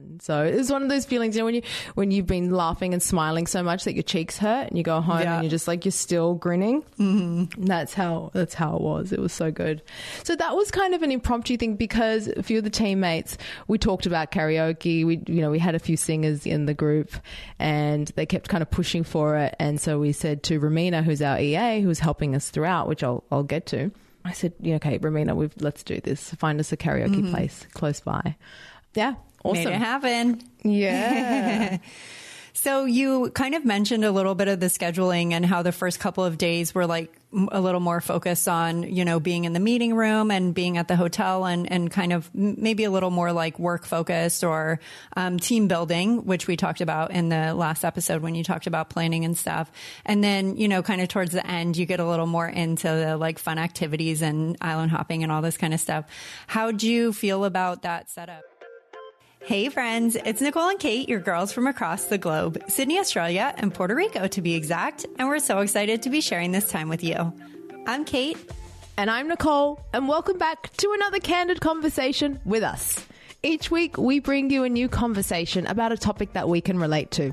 fun. So it was one of those feelings, you know, when you when you've been laughing and smiling so much that your cheeks hurt, and you go home Yeah. and you're just like you're still grinning. Mm-hmm. That's how that's how it was. It was so good. So that was kind of an impromptu thing because a few of the teammates we talked about karaoke. We you know we had a few singers in the group, and they kept kind of pushing for it. And so we said to Ramina, who's our EA, who's helping us throughout, which I'll I'll get to. I said, yeah, okay, Ramina, we've let's do this. Find us a karaoke place close by. Yeah, awesome. Made it happen. Yeah. So you kind of mentioned a little bit of the scheduling and how the first couple of days were like a little more focused on, you know, being in the meeting room and being at the hotel and, and kind of maybe a little more like work focused or um, team building, which we talked about in the last episode when you talked about planning and stuff. And then, you know, kind of towards the end, you get a little more into the like fun activities and island hopping and all this kind of stuff. How'd you feel about that setup? Hey friends, it's Nicole and Kate, your girls from across the globe, Sydney, Australia, and Puerto Rico to be exact, and we're so excited to be sharing this time with you. I'm Kate. And I'm Nicole, and welcome back to another candid conversation with us. Each week, we bring you a new conversation about a topic that we can relate to.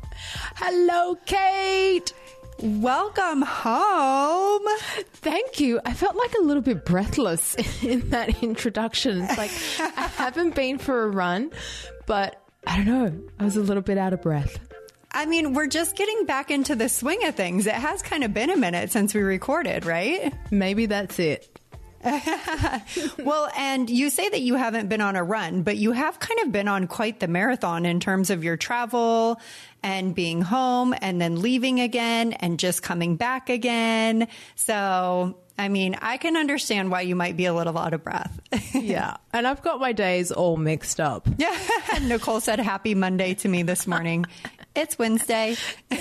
Hello, Kate! Welcome home. Thank you. I felt like a little bit breathless in that introduction. It's like I haven't been for a run, but I don't know. I was a little bit out of breath. I mean, we're just getting back into the swing of things. It has kind of been a minute since we recorded, right? Maybe that's it. well, and you say that you haven't been on a run, but you have kind of been on quite the marathon in terms of your travel and being home and then leaving again and just coming back again. So, I mean, I can understand why you might be a little out of breath. Yeah. And I've got my days all mixed up. Yeah. Nicole said happy Monday to me this morning. It's Wednesday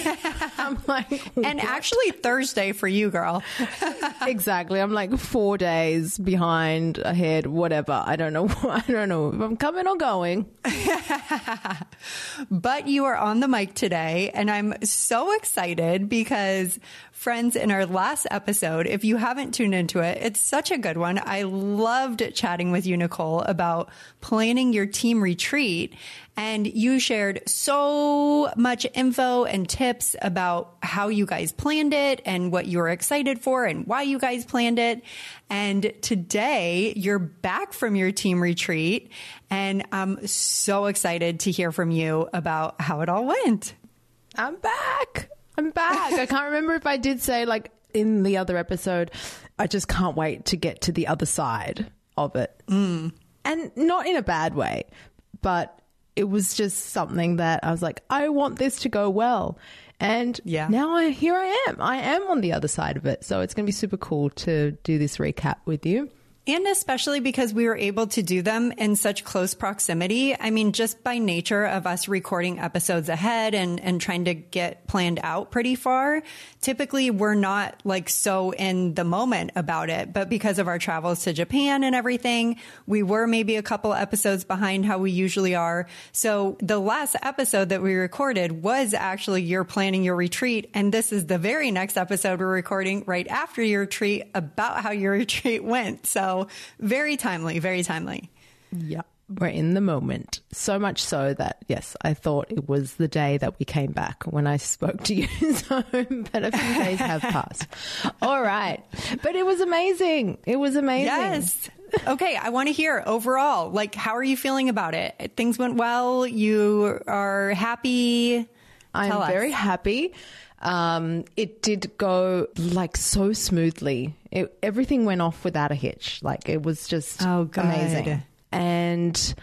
I'm like, and what? actually Thursday for you, girl. exactly. I'm like four days behind, ahead, whatever. I don't know. I don't know if I'm coming or going. But you are on the mic today, and I'm so excited because, friends, in our last episode, if you haven't tuned into it, it's such a good one. I loved chatting with you, Nicole, about planning your team retreat. And you shared so much info and tips about how you guys planned it and what you were excited for and why you guys planned it. And today you're back from your team retreat and I'm so excited to hear from you about how it all went. I'm back. I'm back. I can't remember if I did say, like, in the other episode, I just can't wait to get to the other side of it. Mm. And not in a bad way, but it was just something that I was like, I want this to go well. And Yeah. now I, here I am. I am on the other side of it. So it's going to be super cool to do this recap with you. And especially because we were able to do them in such close proximity. I mean, just by nature of us recording episodes ahead and, and trying to get planned out pretty far, typically we're not like so in the moment about it. But because of our travels to Japan and everything, we were maybe a couple episodes behind how we usually are. So the last episode that we recorded was actually your planning your retreat. And this is the very next episode we're recording right after your retreat about how your retreat went. So very timely, very timely. Yeah. We're in the moment. So much so that, yes, I thought it was the day that we came back when I spoke to you. so, but a few days have passed. All right. But it was amazing. It was amazing. Yes. okay, I want to hear overall, like, how are you feeling about it? Things went well. You are happy. I'm very happy. Um, it did go like so smoothly. It, everything went off without a hitch. Like it was just Oh, good. amazing. And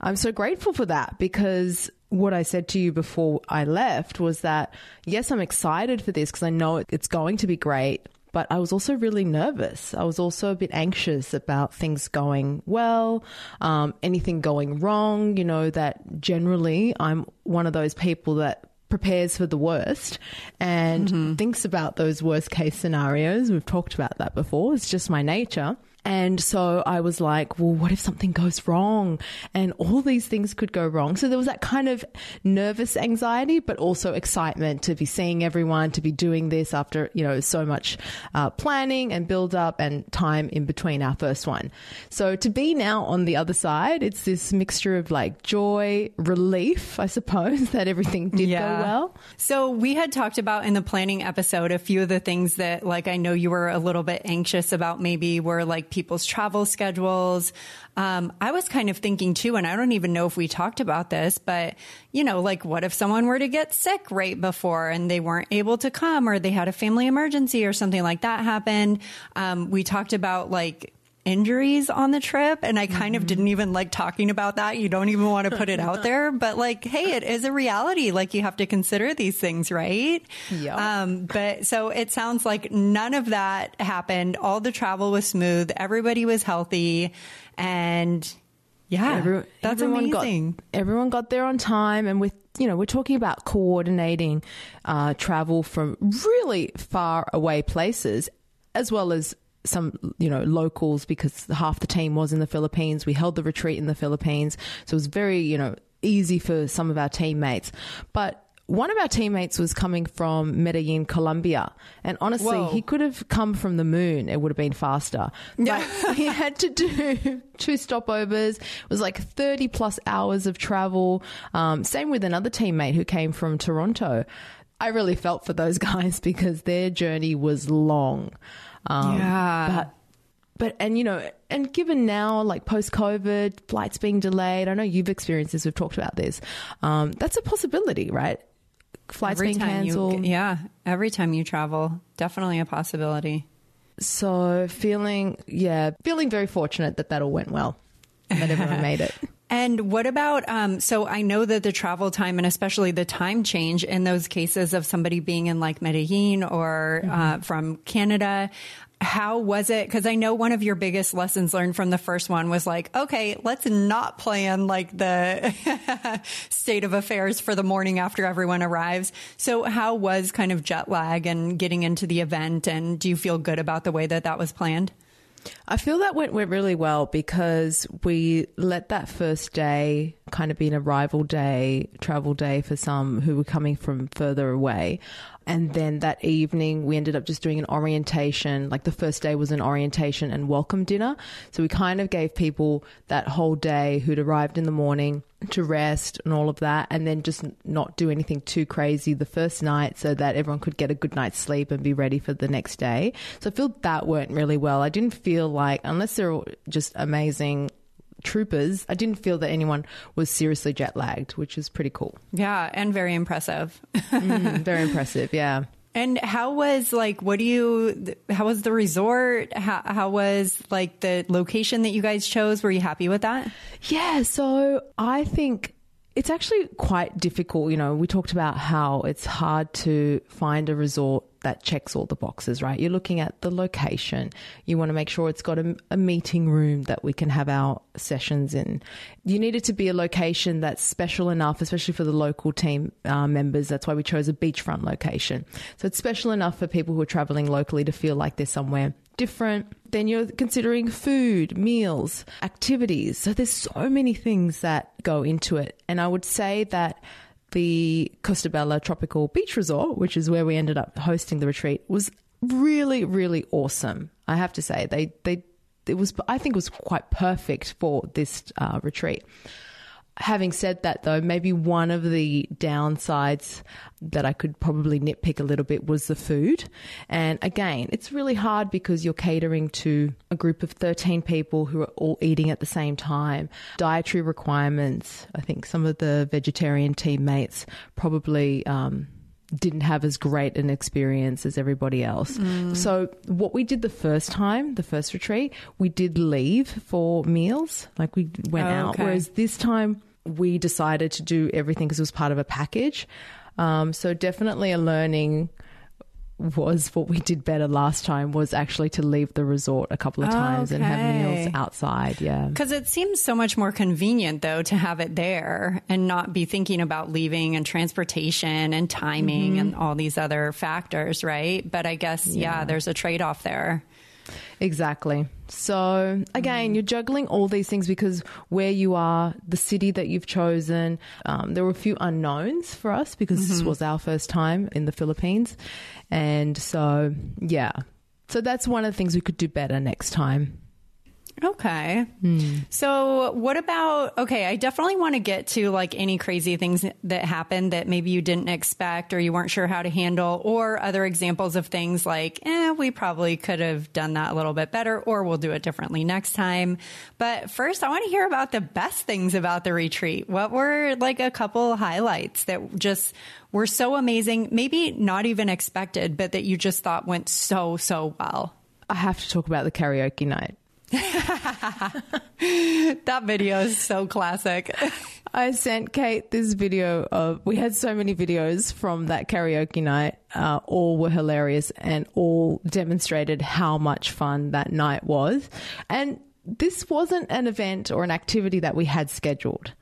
I'm so grateful for that because what I said to you before I left was that yes, I'm excited for this because I know it's going to be great. but I was also really nervous. I was also a bit anxious about things going well, um, anything going wrong. You know, that generally I'm one of those people that prepares for the worst and mm-hmm. thinks about those worst case scenarios. We've talked about that before. It's just my nature. And so I was like, well, what if something goes wrong? And all these things could go wrong. So there was that kind of nervous anxiety, but also excitement to be seeing everyone, to be doing this after, you know, so much uh, planning and build up and time in between our first one. So to be now on the other side, it's this mixture of like joy, relief, I suppose, that everything did yeah. go well. So we had talked about in the planning episode a few of the things that, like, I know you were a little bit anxious about maybe were like people's travel schedules. Um, I was kind of thinking too, and I don't even know if we talked about this, but you know, like what if someone were to get sick right before and they weren't able to come or they had a family emergency or something like that happened? Um, we talked about like injuries on the trip and I kind mm-hmm. of didn't even like talking about that. You don't even want to put it out there, but like, hey, it is a reality. Like you have to consider these things, right? Yeah. Um, but so it sounds like none of that happened. All the travel was smooth. Everybody was healthy and yeah, Every, that's everyone amazing. Got, everyone got there on time and with you know, we're talking about coordinating uh, travel from really far away places as well as some you know locals because half the team was in the Philippines. We held the retreat in the Philippines, so it was very you know easy for some of our teammates. But one of our teammates was coming from Medellin, Colombia, and honestly, Whoa. he could have come from the moon. It would have been faster. But he had to do two stopovers. It was like thirty plus hours of travel. Um, same with another teammate who came from Toronto. I really felt for those guys because their journey was long. Um, yeah. But but and you know and given now like post covid flights being delayed i know you've experienced this we've talked about this um, that's a possibility right? Flights every being cancelled. yeah every time you travel definitely a possibility. So feeling yeah feeling very fortunate that that all went well that everyone made it And what about, um, so I know that the travel time and especially the time change in those cases of somebody being in like Medellin or uh, mm-hmm. uh, from Canada, how was it? Because I know one of your biggest lessons learned from the first one was like, okay, let's not plan like the state of affairs for the morning after everyone arrives. So, how was kind of jet lag and getting into the event? And do you feel good about the way that that was planned? I feel that went, went really well because we let that first day kind of be an arrival day, travel day for some who were coming from further away. And then that evening, we ended up just doing an orientation. Like the first day was an orientation and welcome dinner. So we kind of gave people that whole day who'd arrived in the morning to rest and all of that, and then just not do anything too crazy the first night so that everyone could get a good night's sleep and be ready for the next day. So I feel that went really well. I didn't feel like, unless they're just amazing troopers, I didn't feel that anyone was seriously jet lagged, which is pretty cool. Yeah, and very impressive. mm, very impressive, yeah. And how was like, what do you, how was the resort? How, how was like the location that you guys chose? Were you happy with that? Yeah. So I think it's actually quite difficult. You know, we talked about how it's hard to find a resort that checks all the boxes, right? You're looking at the location. You want to make sure it's got a, a, meeting room that we can have our sessions in. You need it to be a location that's special enough, especially for the local team uh, members. That's why we chose a beachfront location. So it's special enough for people who are traveling locally to feel like they're somewhere different. Then you're considering food, meals, activities. So there's so many things that go into it. And I would say that the Costabella Tropical Beach Resort, which is where we ended up hosting the retreat, was really, really awesome. I have to say, they, they, it was, I think it was quite perfect for this uh, retreat having said that, though, maybe one of the downsides that I could probably nitpick a little bit was the food. And again, it's really hard because you're catering to a group of 13 people who are all eating at the same time. Dietary requirements, I think some of the vegetarian teammates probably. Um, didn't have as great an experience as everybody else. Mm. So, what we did the first time, the first retreat, we did leave for meals, like we went oh, out. Whereas this time, we decided to do everything because it was part of a package. Um, so, definitely a learning was what we did better last time was actually to leave the resort a couple of oh, times and have meals outside. Yeah. Because it seems so much more convenient, though, to have it there and not be thinking about leaving and transportation and timing mm-hmm. and all these other factors, right? But I guess, yeah, there's a trade off there. Exactly. So again, you're juggling all these things because where you are, the city that you've chosen, um, there were a few unknowns for us because this was our first time in the Philippines, and so yeah. So that's one of the things we could do better next time. Okay. So, what about? Okay, I definitely want to get to like any crazy things that happened that maybe you didn't expect or you weren't sure how to handle, or other examples of things like, eh, we probably could have done that a little bit better, or we'll do it differently next time. But first, I want to hear about the best things about the retreat. What were like a couple highlights that just were so amazing, maybe not even expected, but that you just thought went so, so well? I have to talk about the karaoke night. That video is so classic. I sent Kate this video of. We had so many videos from that karaoke night. Uh, all were hilarious and all demonstrated how much fun that night was. And this wasn't an event or an activity that we had scheduled.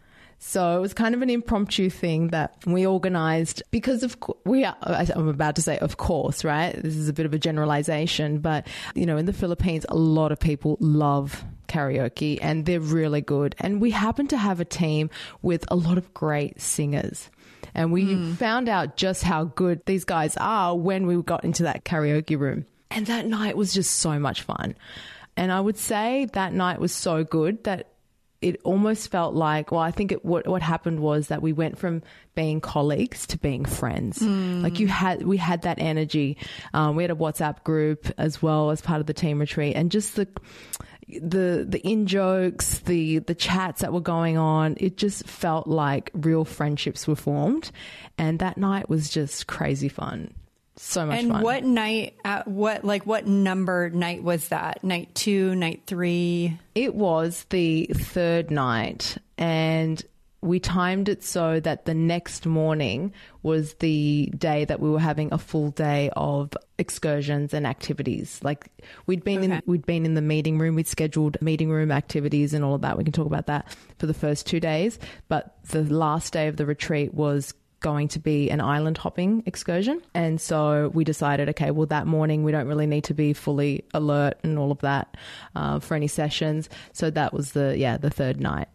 So it was kind of an impromptu thing that we organized because of co- we are I'm about to say of course, right? This is a bit of a generalization, but you know, in the Philippines a lot of people love karaoke and they're really good. And we happen to have a team with a lot of great singers. And we hmm. found out just how good these guys are when we got into that karaoke room. And that night was just so much fun. And I would say that night was so good that it almost felt like well i think it, what what happened was that we went from being colleagues to being friends. Like you had we had that energy. Um, we had a whatsapp group as well as part of the team retreat. And just the the the in jokes the the chats that were going on it just felt like real friendships were formed. And that night was just crazy fun so much And fun what night? At what like what number night was that? Night two, night three. It was the third night, and we timed it so that the next morning was the day that we were having a full day of excursions and activities. Like we'd been in we'd been in the meeting room, we'd scheduled meeting room activities and all of that. We can talk about that for the first two days, but the last day of the retreat was going to be an island hopping excursion. And so we decided, okay, well, that morning we don't really need to be fully alert and all of that uh, for any sessions. So that was the, yeah, the third night.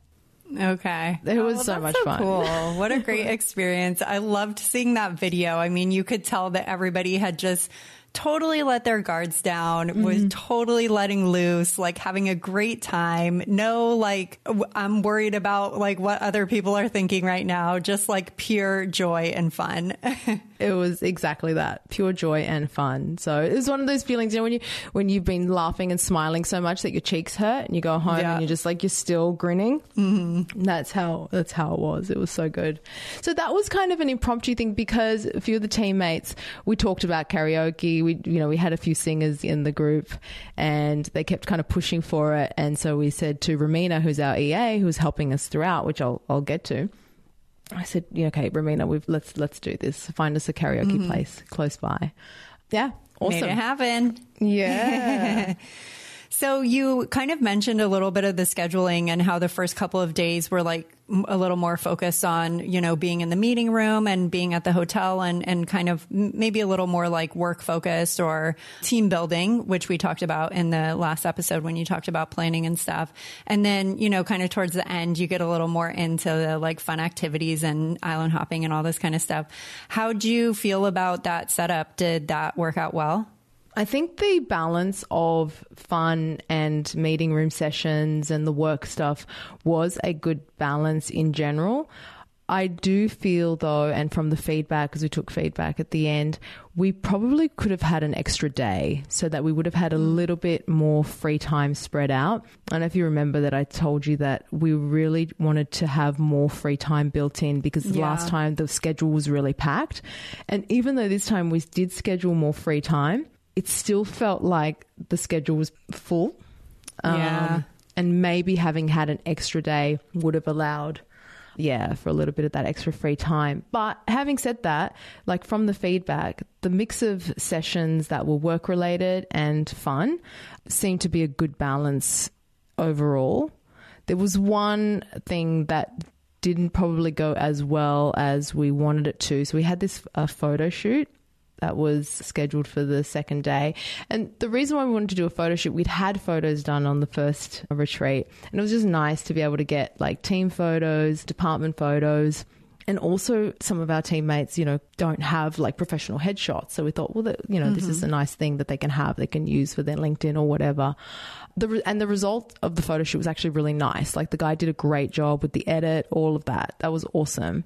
Okay, It was Oh, so that's much so fun. Cool. What a great experience. I loved seeing that video. I mean, you could tell that everybody had just totally let their guards down, was Mm-hmm. totally letting loose, like having a great time. No, like, w- I'm worried about like what other people are thinking right now. Just like pure joy and fun. It was exactly that pure joy and fun. So it was one of those feelings, you know, when you, when you've been laughing and smiling so much that your cheeks hurt and you go home Yeah. and you're just like, you're still grinning. Mm-hmm. That's how, that's how it was. It was so good. So that was kind of an impromptu thing because a few of the teammates, we talked about karaoke. We, you know, we had a few singers in the group and they kept kind of pushing for it. And so we said to Ramina, who's our EA, who's helping us throughout, which I'll, I'll get to. I said, yeah, okay, Ramina, we've let's let's do this. Find us a karaoke mm-hmm. place close by. Yeah, awesome. Made it happen. Yeah, So you kind of mentioned a little bit of the scheduling and how the first couple of days were like a little more focused on, you know, being in the meeting room and being at the hotel and, and kind of maybe a little more like work focused or team building, which we talked about in the last episode when you talked about planning and stuff. And then, you know, kind of towards the end, you get a little more into the like fun activities and island hopping and all this kind of stuff. How'd you feel about that setup? Did that work out well? I think the balance of fun and meeting room sessions and the work stuff was a good balance in general. I do feel though, and from the feedback, because we took feedback at the end, we probably could have had an extra day so that we would have had a mm. little bit more free time spread out. And if you remember that I told you that we really wanted to have more free time built in because the Yeah. last time the schedule was really packed. And even though this time we did schedule more free time, it still felt like the schedule was full. Yeah. And maybe having had an extra day would have allowed yeah, for a little bit of that extra free time. But having said that, like from the feedback, the mix of sessions that were work related and fun seemed to be a good balance overall. There was one thing that didn't probably go as well as we wanted it to. So we had this uh, photo shoot that was scheduled for the second day. And the reason why we wanted to do a photo shoot, we'd had photos done on the first retreat, and it was just nice to be able to get like team photos, department photos. And also, some of our teammates, you know, don't have like professional headshots. So we thought, well, that, you know, mm-hmm. this is a nice thing that they can have, they can use for their LinkedIn or whatever. The and the result of the photo shoot was actually really nice. Like the guy did a great job with the edit, all of that. That was awesome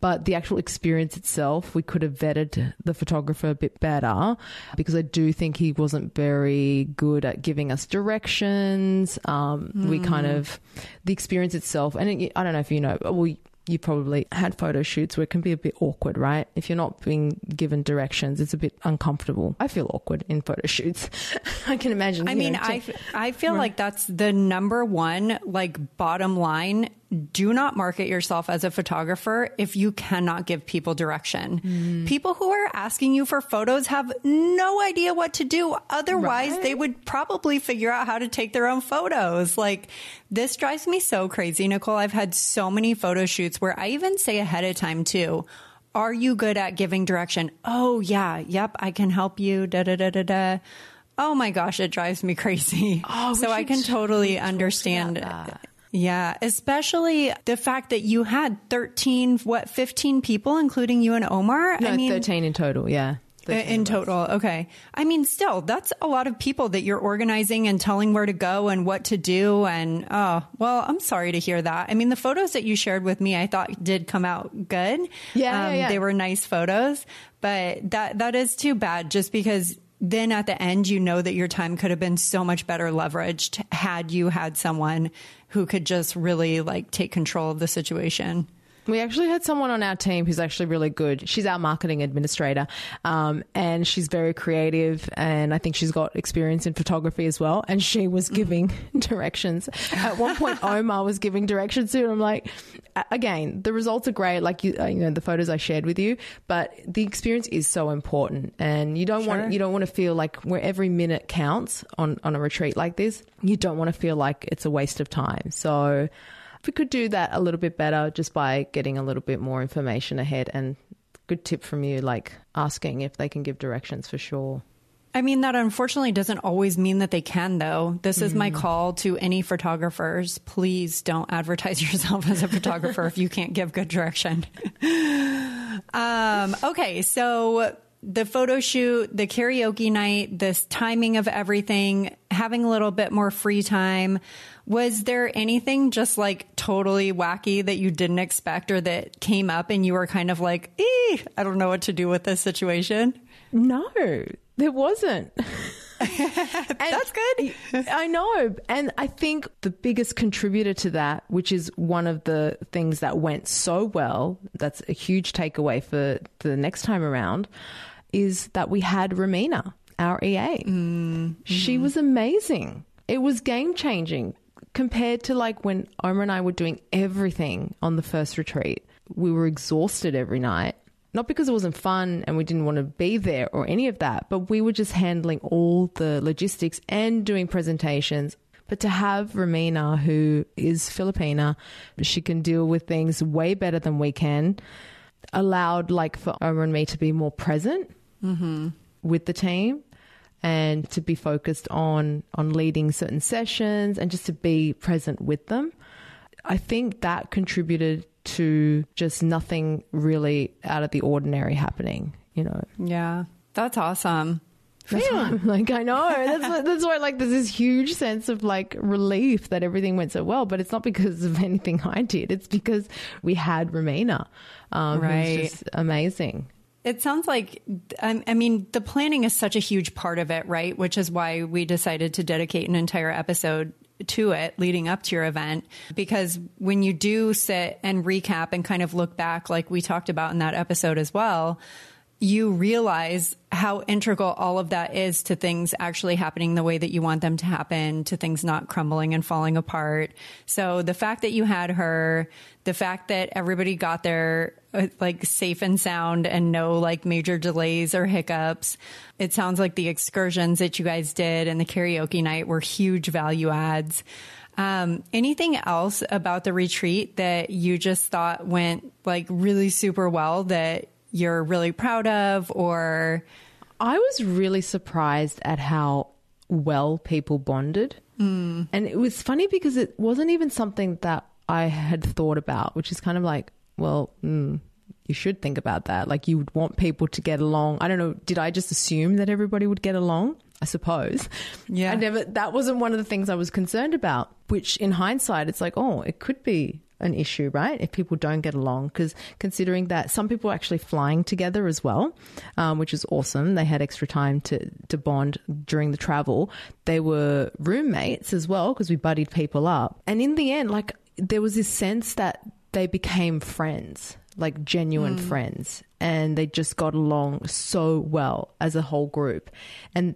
but the actual experience itself, we could have vetted the photographer a bit better because I do think he wasn't very good at giving us directions. Um, mm. We kind hmm. of, the experience itself, and it, I don't know if you know, well, you probably had photo shoots where it can be a bit awkward, right? If you're not being given directions, it's a bit uncomfortable. I feel awkward in photo shoots. I can imagine. I mean, know, I, I feel right. like that's the number one, like, bottom line do not market yourself as a photographer if you cannot give people direction. Mm. People who are asking you for photos have no idea what to do. Otherwise, right. they would probably figure out how to take their own photos. Like, this drives me so crazy, Nicole. I've had so many photo shoots where I even say ahead of time, too. Are you good at giving direction? Oh, yeah. Yep. I can help you. Da, da, da, da, da. Oh my gosh, it drives me crazy. Oh, so I can totally understand yeah, especially the fact that you had 13, what, 15 people, including you and Omar? No, I mean, 13 in total, yeah. In total, okay. I mean, still, that's a lot of people that you're organizing and telling where to go and what to do. And oh, well, I'm sorry to hear that. I mean, the photos that you shared with me, I thought did come out good. Yeah, um, yeah, yeah. they were nice photos, but that that is too bad. Just because then at the end, you know that your time could have been so much better leveraged had you had someone who could just really like take control of the situation. We actually had someone on our team who's actually really good. She's our marketing administrator, um, and she's very creative, and I think she's got experience in photography as well. And she was giving directions. At one point, Omar was giving directions to, and I'm like, again, the results are great, like you, uh, you know, the photos I shared with you, but the experience is so important, and you don't sure. want you don't want to feel like where every minute counts on on a retreat like this. You don't want to feel like it's a waste of time. So we could do that a little bit better just by getting a little bit more information ahead. And good tip from you, like asking if they can give directions for sure. I mean, that unfortunately doesn't always mean that they can, though. This is my mm. call to any photographers. Please don't advertise yourself as a photographer if you can't give good direction. um, okay, so the photo shoot, the karaoke night, this timing of everything, having a little bit more free time. Was there anything just like totally wacky that you didn't expect or that came up and you were kind of like, eh, I don't know what to do with this situation? No, there wasn't. That's good. I know. And I think the biggest contributor to that, which is one of the things that went so well, that's a huge takeaway for, for the next time around, is that we had Romina, our EA. Mm-hmm. She was amazing. It was game changing compared to like when Omar and I were doing everything on the first retreat. We were exhausted every night. Not because it wasn't fun and we didn't want to be there or any of that, but we were just handling all the logistics and doing presentations. But to have Romina, who is Filipina, she can deal with things way better than we can, allowed like for Omar and me to be more present mm-hmm. with the team and to be focused on on leading certain sessions and just to be present with them. I think that contributed to just nothing really out of the ordinary happening, you know. Yeah. That's awesome. That's yeah. like I know that's that's why like there's this huge sense of like relief that everything went so well, but it's not because of anything I did. It's because we had Romina, um, right? Who's just amazing. It sounds like, I mean, the planning is such a huge part of it, right? Which is why we decided to dedicate an entire episode to it leading up to your event. Because when you do sit and recap and kind of look back, like we talked about in that episode as well, you realize how integral all of that is to things actually happening the way that you want them to happen, to things not crumbling and falling apart. So the fact that you had her, the fact that everybody got there uh, like safe and sound and no like major delays or hiccups. It sounds like the excursions that you guys did and the karaoke night were huge value adds. Um, anything else about the retreat that you just thought went like really super well that you're really proud of or I was really surprised at how well people bonded. Mm. And it was funny because it wasn't even something that I had thought about, which is kind of like, well, mm, you should think about that. Like you would want people to get along. I don't know. Did I just assume that everybody would get along? I suppose. Yeah. I never, that wasn't one of the things I was concerned about, which in hindsight, it's like, oh, it could be an issue, right? If people don't get along, because considering that some people are actually flying together as well, um, which is awesome. They had extra time to, to bond during the travel. They were roommates as well, because we buddied people up. And in the end, like, there was this sense that they became friends, like genuine mm. friends, and they just got along so well as a whole group. And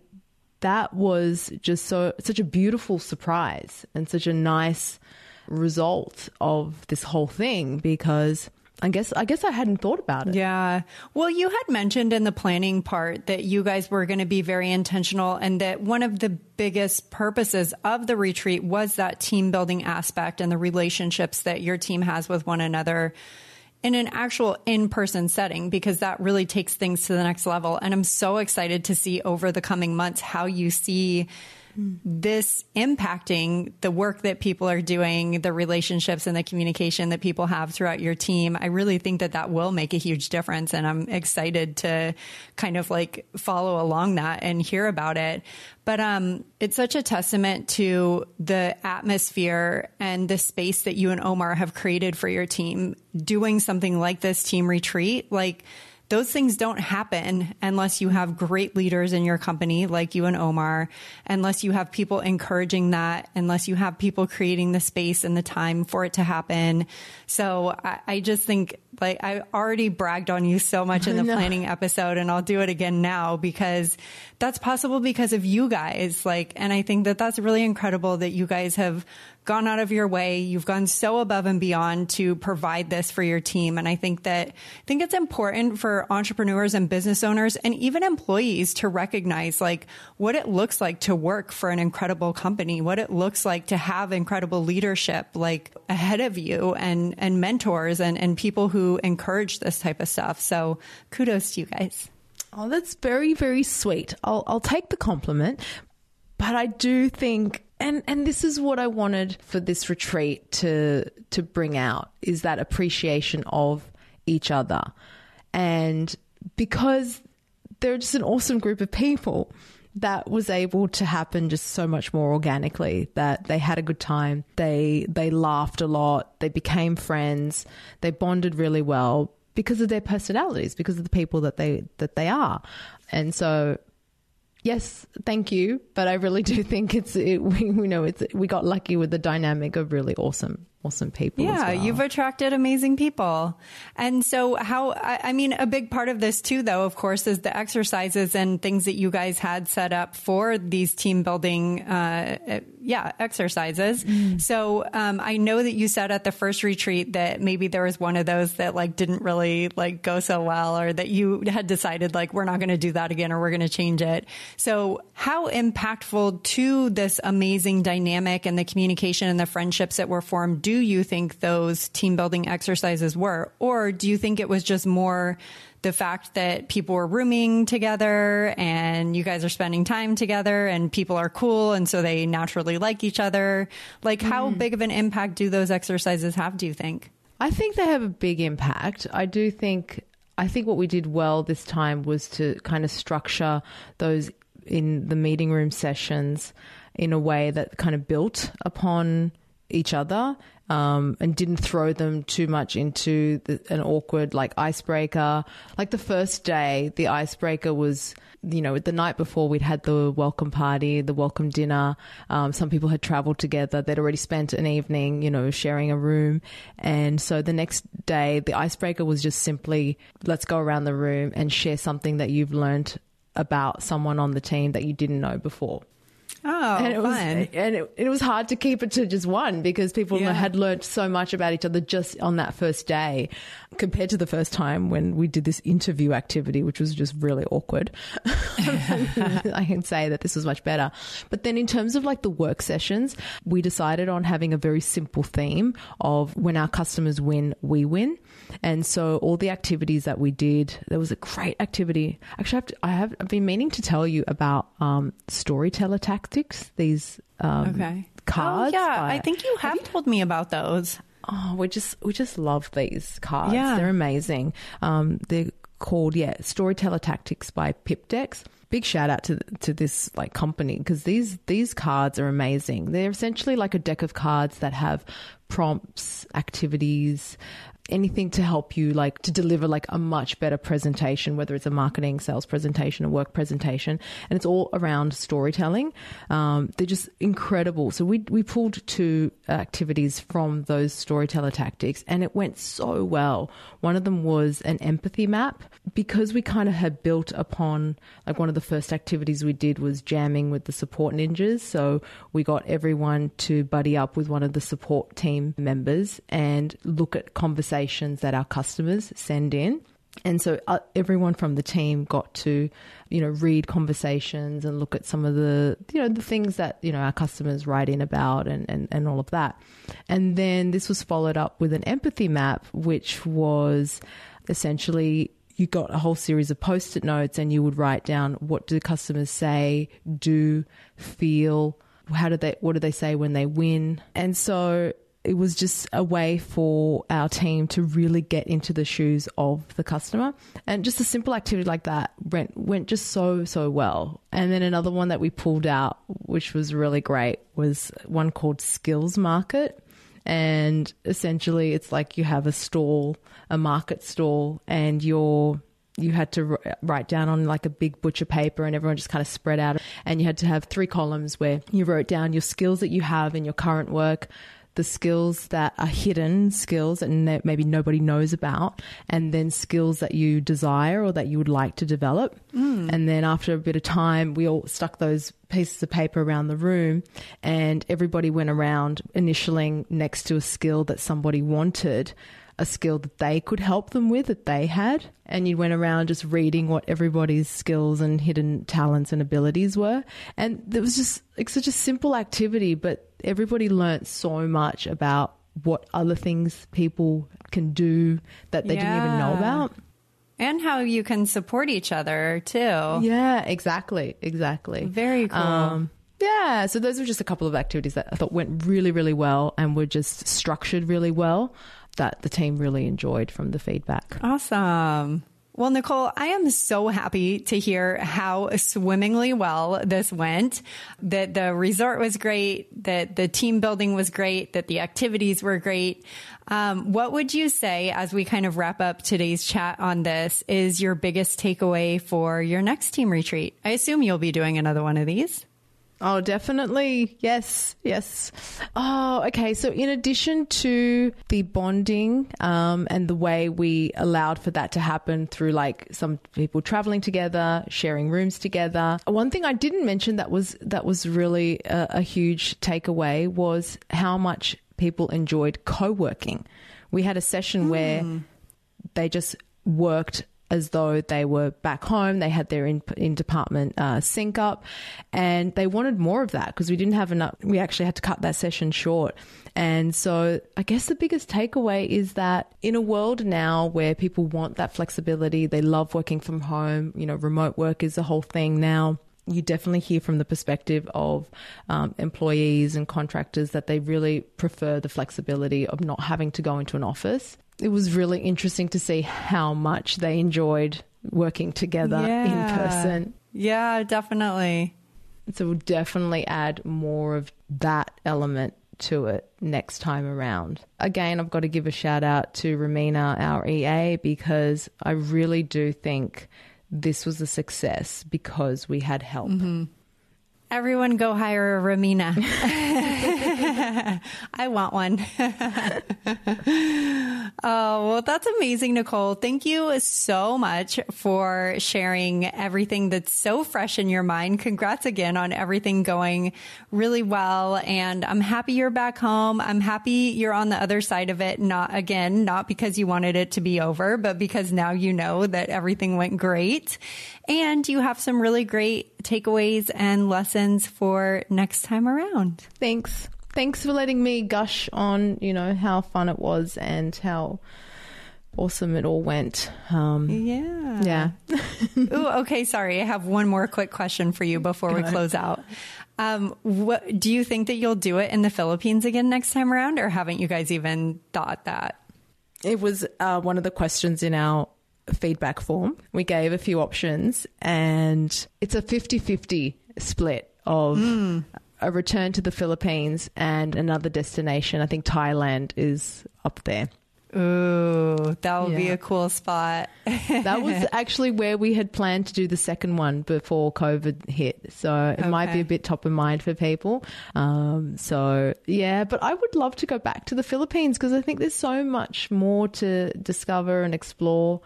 that was just so such a beautiful surprise and such a nice result of this whole thing because I guess I guess I hadn't thought about it. Yeah. Well, you had mentioned in the planning part that you guys were going to be very intentional and that one of the biggest purposes of the retreat was that team building aspect and the relationships that your team has with one another in an actual in-person setting because that really takes things to the next level and I'm so excited to see over the coming months how you see this impacting the work that people are doing, the relationships and the communication that people have throughout your team, I really think that that will make a huge difference. And I'm excited to kind of like follow along that and hear about it. But um, it's such a testament to the atmosphere and the space that you and Omar have created for your team doing something like this team retreat. Like, those things don't happen unless you have great leaders in your company like you and Omar, unless you have people encouraging that, unless you have people creating the space and the time for it to happen. So I, I just think like I already bragged on you so much in the planning episode and I'll do it again now because that's possible because of you guys. Like, and I think that that's really incredible that you guys have gone out of your way. You've gone so above and beyond to provide this for your team. And I think that, I think it's important for entrepreneurs and business owners and even employees to recognize like what it looks like to work for an incredible company, what it looks like to have incredible leadership like ahead of you and, and mentors and, and people who encourage this type of stuff. So kudos to you guys. Oh, that's very, very sweet. I'll, I'll take the compliment, but I do think and and this is what I wanted for this retreat to to bring out is that appreciation of each other. And because they're just an awesome group of people that was able to happen just so much more organically that they had a good time. They they laughed a lot. They became friends. They bonded really well because of their personalities because of the people that they that they are. And so yes, thank you. But I really do think it's it, we, we know it's we got lucky with the dynamic of really awesome awesome people. Yeah, well. you've attracted amazing people. And so how, I, mean, a big part of this too, though, of course, is the exercises and things that you guys had set up for these team building, uh, yeah, exercises. Mm. So, um, I know that you said at the first retreat that maybe there was one of those that like didn't really like go so well or that you had decided like, we're not going to do that again or we're going to change it. So how impactful to this amazing dynamic and the communication and the friendships that were formed do you think those team building exercises were? Or do you think it was just more the fact that people were rooming together and you guys are spending time together and people are cool and so they naturally like each other? Like, how mm. big of an impact do those exercises have, do you think? I think they have a big impact. I do think I think what we did well this time was to kind of structure those in the meeting room sessions in a way that kind of built upon each other um, and didn't throw them too much into the, an awkward like icebreaker. Like the first day, the icebreaker was, you know, the night before we'd had the welcome party, the welcome dinner. Um, some people had traveled together. They'd already spent an evening, you know, sharing a room. And so the next day, the icebreaker was just simply, let's go around the room and share something that you've learned about someone on the team that you didn't know before. Oh, and it was fun. and it, it was hard to keep it to just one because people Yeah. had learned so much about each other just on that first day compared to the first time when we did this interview activity which was just really awkward. I can say that this was much better. But then in terms of like the work sessions we decided on having a very simple theme of when our customers win we win. And so all the activities that we did there was a great activity. Actually I have, to, I have I've been meaning to tell you about um, storyteller tactics these um, Okay. cards Oh, yeah, by- I think you have told me about those. Oh, we just we just love these cards. Yeah. They're amazing. Um, they're called yeah Storyteller Tactics by Pip Decks. Big shout out to to this like company because these these cards are amazing. They're essentially like a deck of cards that have prompts, activities, anything to help you like to deliver like a much better presentation, whether it's a marketing, sales presentation, a work presentation, and it's all around storytelling. Um, they're just incredible. So we we pulled two activities from those storyteller tactics, and it went so well. One of them was an empathy map because we kind of had built upon like one of the first activities we did was jamming with the support ninjas. So we got everyone to buddy up with one of the support team members and look at conversations that our customers send in. And so uh, everyone from the team got to, you know, read conversations and look at some of the, you know, the things that, you know, our customers write in about and, and, and all of that. And then this was followed up with an empathy map, which was essentially you got a whole series of post-it notes and you would write down what do customers say, do, feel, how do they what do they say when they win? And so it was just a way for our team to really get into the shoes of the customer. And just a simple activity like that went went just so so well. And then another one that we pulled out which was really great was one called Skills Market and essentially it's like you have a stall, a market stall, and you're you had to write down on like a big butcher paper and everyone just kind of spread out and you had to have three columns where you wrote down your skills that you have in your current work the skills that are hidden skills and that maybe nobody knows about and then skills that you desire or that you would like to develop. Mm. And then after a bit of time we all stuck those pieces of paper around the room and everybody went around initialing next to a skill that somebody wanted a skill that they could help them with that they had. And you went around just reading what everybody's skills and hidden talents and abilities were. And it was just like such a simple activity but everybody learnt so much about what other things people can do that they didn't even know about. And how you can support each other too. yeah exactly exactly. Very cool. um, yeah, so those were just a couple of activities that I thought went really, really well and were just structured really well that the team really enjoyed from the feedback. Awesome. Well, Nicole, I am so happy to hear how swimmingly well this went. That the resort was great, that the team building was great, that the activities were great. Um, what would you say, as we kind of wrap up today's chat on this, is your biggest takeaway for your next team retreat? I assume you'll be doing another one of these. Oh, definitely. Yes, yes. Oh, okay. So, in addition to the bonding um, and the way we allowed for that to happen through like some people traveling together, sharing rooms together, one thing I didn't mention that was that was really a, a huge takeaway was how much people enjoyed co-working. We had a session where they just worked as though they were back home. They had their in, in department uh, sync up, and they wanted more of that because we didn't have enough. We actually had to cut that session short. And so, I guess the biggest takeaway is that in a world now where people want that flexibility, they love working from home. You know, remote work is the whole thing now you definitely hear from the perspective of um, employees and contractors that they really prefer the flexibility of not having to go into an office. It was really interesting to see how much they enjoyed working together in person. Yeah, definitely. So we'll definitely add more of that element to it next time around. Again, I've got to give a shout out to Ramina, our EA, because I really do think this was a success because we had help. Mm-hmm. Everyone go hire a Ramina. I want one. oh, well, that's amazing, Nicole. Thank you so much for sharing everything that's so fresh in your mind. Congrats again on everything going really well. And I'm happy you're back home. I'm happy you're on the other side of it. Not again, not because you wanted it to be over, but because now you know that everything went great and you have some really great takeaways and lessons for next time around. Thanks. Thanks for letting me gush on, you know, how fun it was and how awesome it all went. Um, yeah. Yeah. Ooh, okay. Sorry. I have one more quick question for you before we close out. Um, what, do you think that you'll do it in the Philippines again next time around, or haven't you guys even thought that? It was uh, one of the questions in our feedback form. We gave a few options, and it's a 50 50 split of mm. A return to the Philippines and another destination. I think Thailand is up there. Ooh, that would yeah. be a cool spot. that was actually where we had planned to do the second one before COVID hit. So it okay. might be a bit top of mind for people. Um, so, yeah, but I would love to go back to the Philippines because I think there's so much more to discover and explore.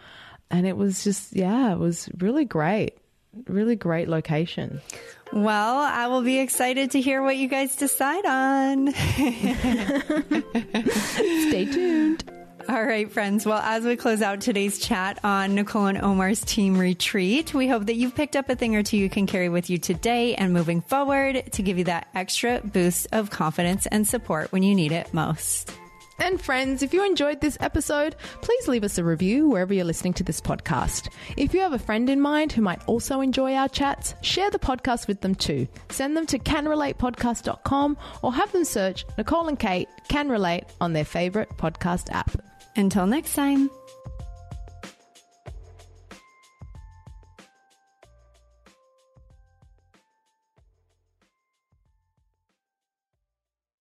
And it was just, yeah, it was really great. Really great location. Well, I will be excited to hear what you guys decide on. Stay tuned. All right, friends. Well, as we close out today's chat on Nicole and Omar's team retreat, we hope that you've picked up a thing or two you can carry with you today and moving forward to give you that extra boost of confidence and support when you need it most. And friends, if you enjoyed this episode, please leave us a review wherever you're listening to this podcast. If you have a friend in mind who might also enjoy our chats, share the podcast with them too. Send them to canrelatepodcast.com or have them search Nicole and Kate Can Relate on their favorite podcast app. Until next time.